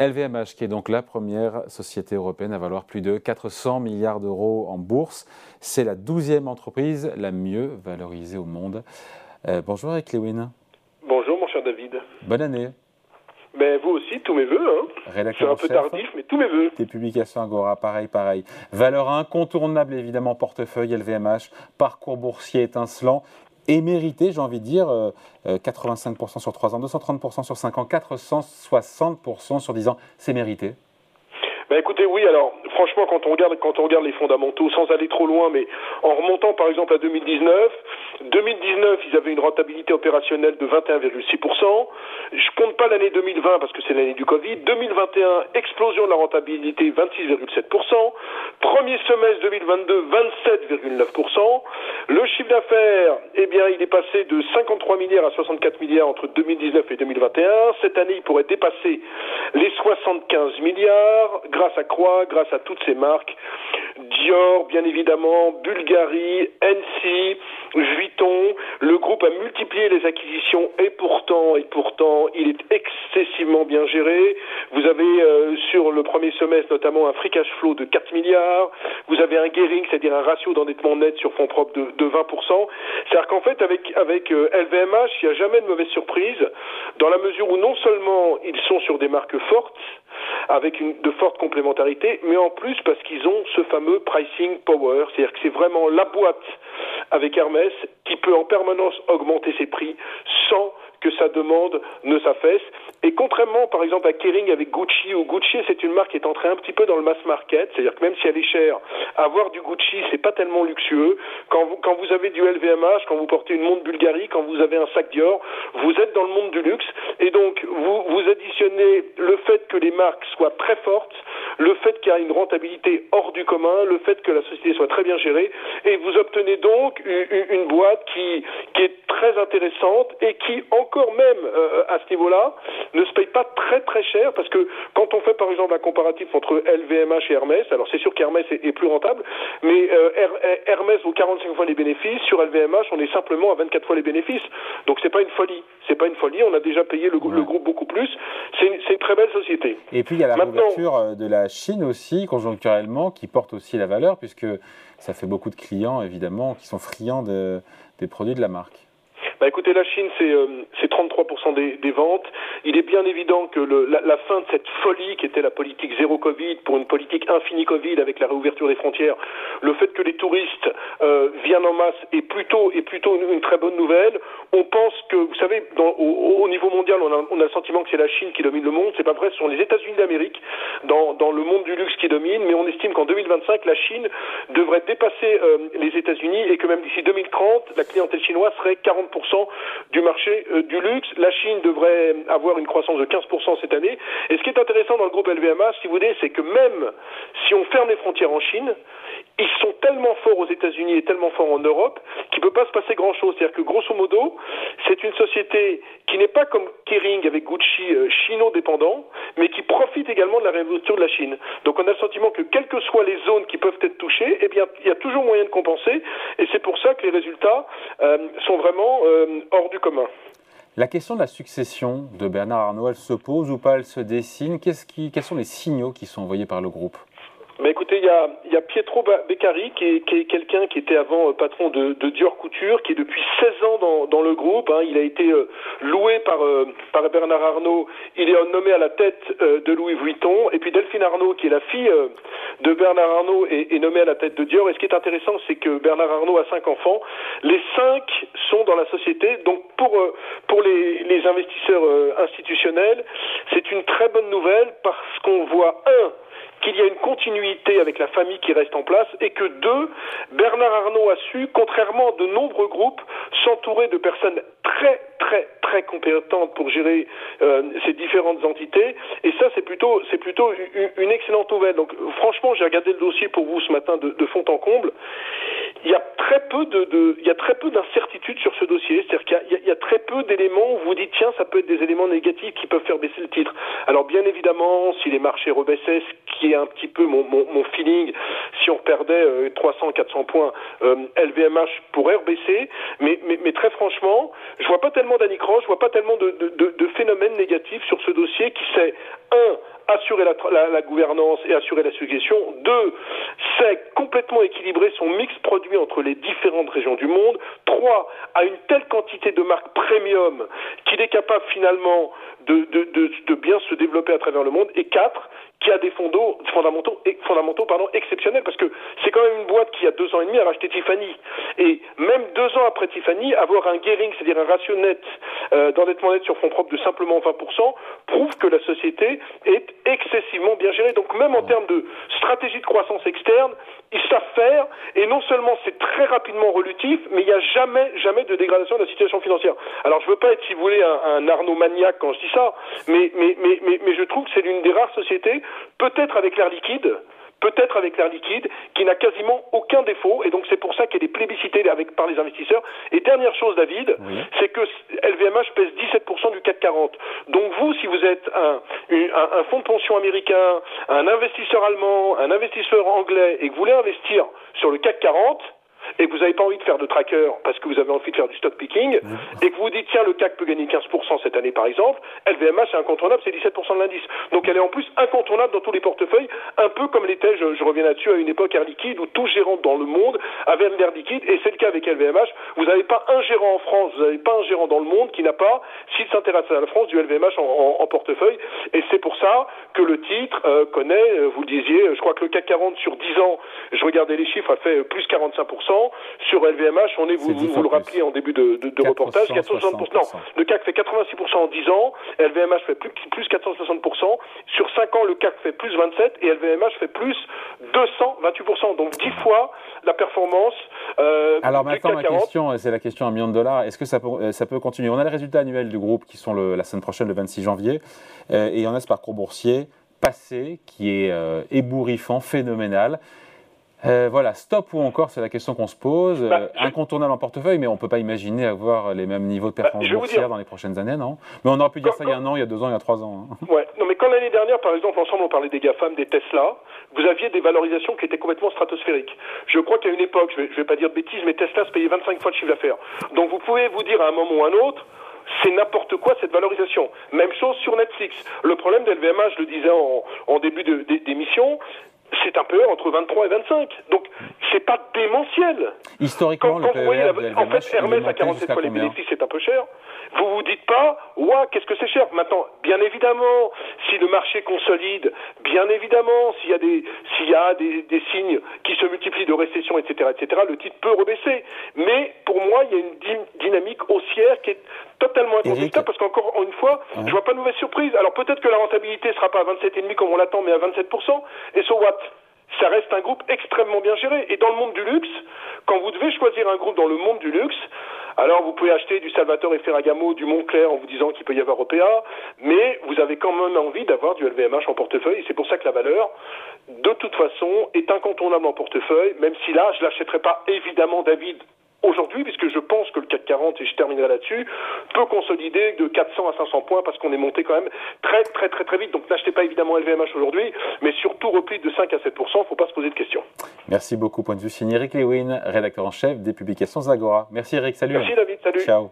LVMH, qui est donc la première société européenne à valoir plus de 400 milliards d'euros en bourse, c'est la douzième entreprise la mieux valorisée au monde. Euh, bonjour Eric Lewin. Bonjour mon cher David. Bonne année. Ben, vous aussi, tous mes voeux. Hein. C'est un peu tardif, mais tous mes voeux. Tes publications Agora, pareil, pareil. Valeur incontournable, évidemment, portefeuille LVMH, parcours boursier étincelant et mérité, j'ai envie de dire, 85% euh, euh, sur 3 ans, 230% sur 5 ans, 460% sur 10 ans, c'est mérité ben écoutez, oui, alors franchement, quand on regarde, quand on regarde les fondamentaux, sans aller trop loin, mais en remontant par exemple à 2019, 2019, ils avaient une rentabilité opérationnelle de 21,6%. Je compte pas l'année 2020 parce que c'est l'année du Covid. 2021, explosion de la rentabilité, 26,7%. Premier semestre 2022, 27,9%. Le chiffre d'affaires, eh bien, il est passé de 53 milliards à 64 milliards entre 2019 et 2021. Cette année, il pourrait dépasser les 75 milliards grâce à Croix, grâce à toutes ces marques. Dior, bien évidemment, Bulgarie, NC, Vuitton. Le groupe a multiplié les acquisitions et pourtant, et pourtant, il est excessivement bien géré. Vous avez euh, sur le premier semestre notamment un free cash flow de 4 milliards. Vous avez un gearing, c'est-à-dire un ratio d'endettement net sur fonds propres de, de 20%. C'est-à-dire qu'en fait, avec, avec LVMH, euh, il n'y a jamais de mauvaise surprise, dans la mesure où non seulement ils sont sur des marques fortes, avec une, de fortes complémentarités, mais en plus parce qu'ils ont ce fameux pricing power, c'est-à-dire que c'est vraiment la boîte avec Hermès qui peut en permanence augmenter ses prix sans que sa demande ne s'affaisse. Et contrairement, par exemple, à Kering avec Gucci, ou Gucci, c'est une marque qui est entrée un petit peu dans le mass market, c'est-à-dire que même si elle est chère, avoir du Gucci, c'est pas tellement luxueux. Quand vous, quand vous avez du LVMH, quand vous portez une montre Bulgarie, quand vous avez un sac Dior, vous êtes dans le monde du luxe. Et donc, vous, vous additionnez le fait que les marques soient très fortes, le fait qu'il y a une rentabilité hors du commun, le fait que la société soit très bien gérée, et vous obtenez donc une, une boîte qui, qui est très intéressante et qui, encore même euh, à ce niveau-là, ne se paye pas très très cher parce que quand on fait par exemple un comparatif entre LVMH et Hermès, alors c'est sûr qu'Hermès est, plus rentable, mais euh, Hermès vaut 45 fois les bénéfices, sur LVMH on est simplement à 24 fois les bénéfices, donc c'est pas une folie, c'est pas une folie, on a déjà payé le, groupe beaucoup plus, c'est une, très belle société. Et puis il y a la réouverture euh, de la Chine aussi, conjoncturellement, qui porte aussi la valeur puisque ça fait beaucoup de clients évidemment qui sont friands des produits de la marque. Bah écoutez, la Chine, c'est euh, 33% des, des, ventes. Il est bien évident que le, la, la, fin de cette folie qui était la politique zéro Covid pour une politique infini Covid avec la réouverture des frontières, le fait que les touristes euh, viennent en masse est plutôt, est plutôt une, une, très bonne nouvelle. On pense que, vous savez, dans, au, au, niveau mondial, on a, on a, le sentiment que c'est la Chine qui domine le monde. C'est pas vrai, ce sont les États-Unis d'Amérique dans, dans, le monde du luxe qui domine, mais on estime qu'en 2025, la Chine devrait dépasser euh, les États-Unis et que même d'ici 2030, la clientèle chinoise serait 40% du marché euh, du luxe. La Chine devrait avoir une croissance de 15% cette année. Et ce qui est intéressant dans le groupe LVMH, si vous voulez, c'est que même si on ferme les frontières en Chine, ils sont tellement forts aux États-Unis et tellement forts en Europe qu'il ne peut pas se passer grand-chose. C'est-à-dire que grosso modo, c'est une société qui n'est pas comme Kering avec Gucci euh, chino-dépendant, mais qui profite également de la révolution de la Chine. Donc on a le sentiment que quelles que soient les zones qui peuvent être touchées, eh bien il y a toujours moyen de compenser, et c'est pour ça que les résultats euh, sont vraiment hors du commun. La question de la succession de Bernard Arnault, elle se pose ou pas, elle se dessine? Quels sont les signaux qui sont envoyés par le groupe? Mais écoutez, il y a, y a, Pietro Beccari, qui est, qui est quelqu'un qui était avant euh, patron de, de, Dior Couture, qui est depuis 16 ans dans, dans le groupe. Hein. Il a été euh, loué par, euh, par Bernard Arnault. Il est nommé à la tête de Louis Vuitton. Et puis Delphine Arnault, qui est la fille de Bernard Arnault, est, est, nommée à la tête de Dior. Et ce qui est intéressant, c'est que Bernard Arnault a cinq enfants. Les cinq sont dans la société. Donc pour, pour les, les investisseurs institutionnels, c'est une très bonne nouvelle parce qu'on voit, un, qu'il y a une continuité avec la famille qui reste en place et que deux, Bernard Arnault a su, contrairement à de nombreux groupes, s'entourer de personnes très très très compétentes pour gérer euh, ces différentes entités et ça c'est plutôt c'est plutôt une, excellente nouvelle. Donc franchement j'ai regardé le dossier pour vous ce matin de, de fond en comble. Il y a il y a très peu d'incertitudes sur ce dossier, c'est-à-dire qu'il y, a très peu d'éléments où vous dites tiens ça peut être des éléments négatifs qui peuvent faire baisser le titre. Alors bien évidemment si les marchés rebaissaient, ce qui est un petit peu mon, feeling, si on perdait 300 400 points, euh, LVMH pourrait rebaisser, mais, très franchement je vois pas tellement d'anicroche, je vois pas tellement de, de, de, phénomènes négatifs sur ce dossier qui sait, un, assurer la, gouvernance et assurer la succession. Deux, c'est complètement équilibrer son mix produit entre les différentes régions du monde. Trois, a une telle quantité de marques premium qu'il est capable finalement de, bien se développer à travers le monde. Et quatre, qui a des fondamentaux, fondamentaux pardon, exceptionnels, parce que c'est quand même une boîte qui, a deux ans et demi, a racheté Tiffany. Et même deux ans après Tiffany, avoir un gearing, c'est-à-dire un ratio net euh, d'endettement net sur fonds propres de simplement 20%, prouve que la société est excessivement bien gérée. Donc même en termes de stratégie de croissance externe, ils savent faire, et non seulement c'est très rapidement relutif, mais il n'y a jamais, jamais de dégradation de la situation financière. Alors je veux pas être, si vous voulez, un, un Arnaud maniaque quand je dis ça, mais, mais, mais, mais, mais je trouve que c'est l'une des rares sociétés peut-être avec l'air liquide, peut-être avec l'air liquide, qui n'a quasiment aucun défaut, et donc c'est pour ça qu'elle est plébiscitée avec, par les investisseurs. Et dernière chose, David, c'est que LVMH pèse 17% du CAC 40. Donc vous, si vous êtes un, un, fonds de pension américain, un investisseur allemand, un investisseur anglais, et que vous voulez investir sur le CAC 40, et que vous n'avez pas envie de faire de tracker parce que vous avez envie de faire du stock picking, et que vous vous dites, tiens, le CAC peut gagner 15% cette année par exemple, LVMH c'est incontournable, c'est 17% de l'indice. Donc elle est en plus incontournable dans tous les portefeuilles, un peu comme l'était, je, je, reviens là-dessus, à une époque Air Liquide où tout gérant dans le monde avait l'air liquide, et c'est le cas avec LVMH. Vous n'avez pas un gérant en France, vous n'avez pas un gérant dans le monde qui n'a pas, s'il s'intéresse à la France, du LVMH en, portefeuille, et c'est pour ça que le titre euh, connaît, euh, vous le disiez, je crois que le CAC 40 sur 10 ans, je regardais les chiffres, a fait plus 45%. Sur LVMH, on est, vous, vous, le rappelez en début de, de, de reportage, 460%. Non, le CAC fait 86% en 10 ans, LVMH fait plus, plus 460%. Sur 5 ans, le CAC fait plus 27% et LVMH fait plus 228%. Donc 10 fois la performance. Euh, Alors maintenant, ma question, c'est la question à un million de dollars. Est-ce que ça peut, euh, ça peut continuer? On a les résultats annuels du groupe qui sont le, la semaine prochaine, le 26 janvier, euh, et on a ce parcours boursier passé qui est euh, ébouriffant, phénoménal. Euh, voilà, stop ou encore, c'est la question qu'on se pose. Bah, euh, incontournable en portefeuille, mais on ne peut pas imaginer avoir les mêmes niveaux de bah, performance boursière dans les prochaines années, non? Mais on aurait pu dire ça il y a un an, il y a deux ans, il y a trois ans. Hein. Ouais, non, mais quand l'année dernière, par exemple, ensemble, on parlait des GAFAM, des Tesla, vous aviez des valorisations qui étaient complètement stratosphériques. Je crois qu'à une époque, je ne vais, pas dire de bêtises, mais Tesla se payait 25 fois le chiffre d'affaires. Donc vous pouvez vous dire à un moment ou à un autre, c'est n'importe quoi cette valorisation. Même chose sur Netflix. Le problème d'LVMH, je le disais en, en début d'émission, c'est un PE entre 23 et 25. Donc, c'est pas démentiel. Historiquement, le PE e en fait, Hermès à 47 fois les bénéfices, c'est un peu cher. Vous vous dites pas, ouah, qu'est-ce que c'est cher. Maintenant, bien évidemment, si le marché consolide, bien évidemment, s'il y a des, s'il y a des, des, signes qui se multiplient de récession, etc., etc., le titre peut rebaisser. Mais pour moi, il y a une dynamique haussière qui est totalement incontestable parce qu'encore une fois, je vois pas de mauvaise surprise. Alors peut-être que la rentabilité sera pas à 27,5 comme on l'attend, mais à 27%. Et so what? Ça reste un groupe extrêmement bien géré. Et dans le monde du luxe, quand vous devez choisir un groupe dans le monde du luxe, alors vous pouvez acheter du Salvatore Ferragamo, du Montclair en vous disant qu'il peut y avoir OPA, mais vous avez quand même envie d'avoir du LVMH en portefeuille. C'est pour ça que la valeur, de toute façon, est incontournable en portefeuille, même si là, je l'achèterai pas évidemment David aujourd'hui, puisque je pense que le CAC 40, et je terminerai là-dessus, peut consolider de 400 à 500 points parce qu'on est monté quand même très très très très vite. Donc n'achetez pas évidemment LVMH aujourd'hui, mais surtout repli de 5 à 7 il ne faut pas se poser de questions. Merci beaucoup. Point de vue signé Eric Lewin, rédacteur en chef des publications Zagora. Merci Eric, salut. Merci David, salut. Ciao.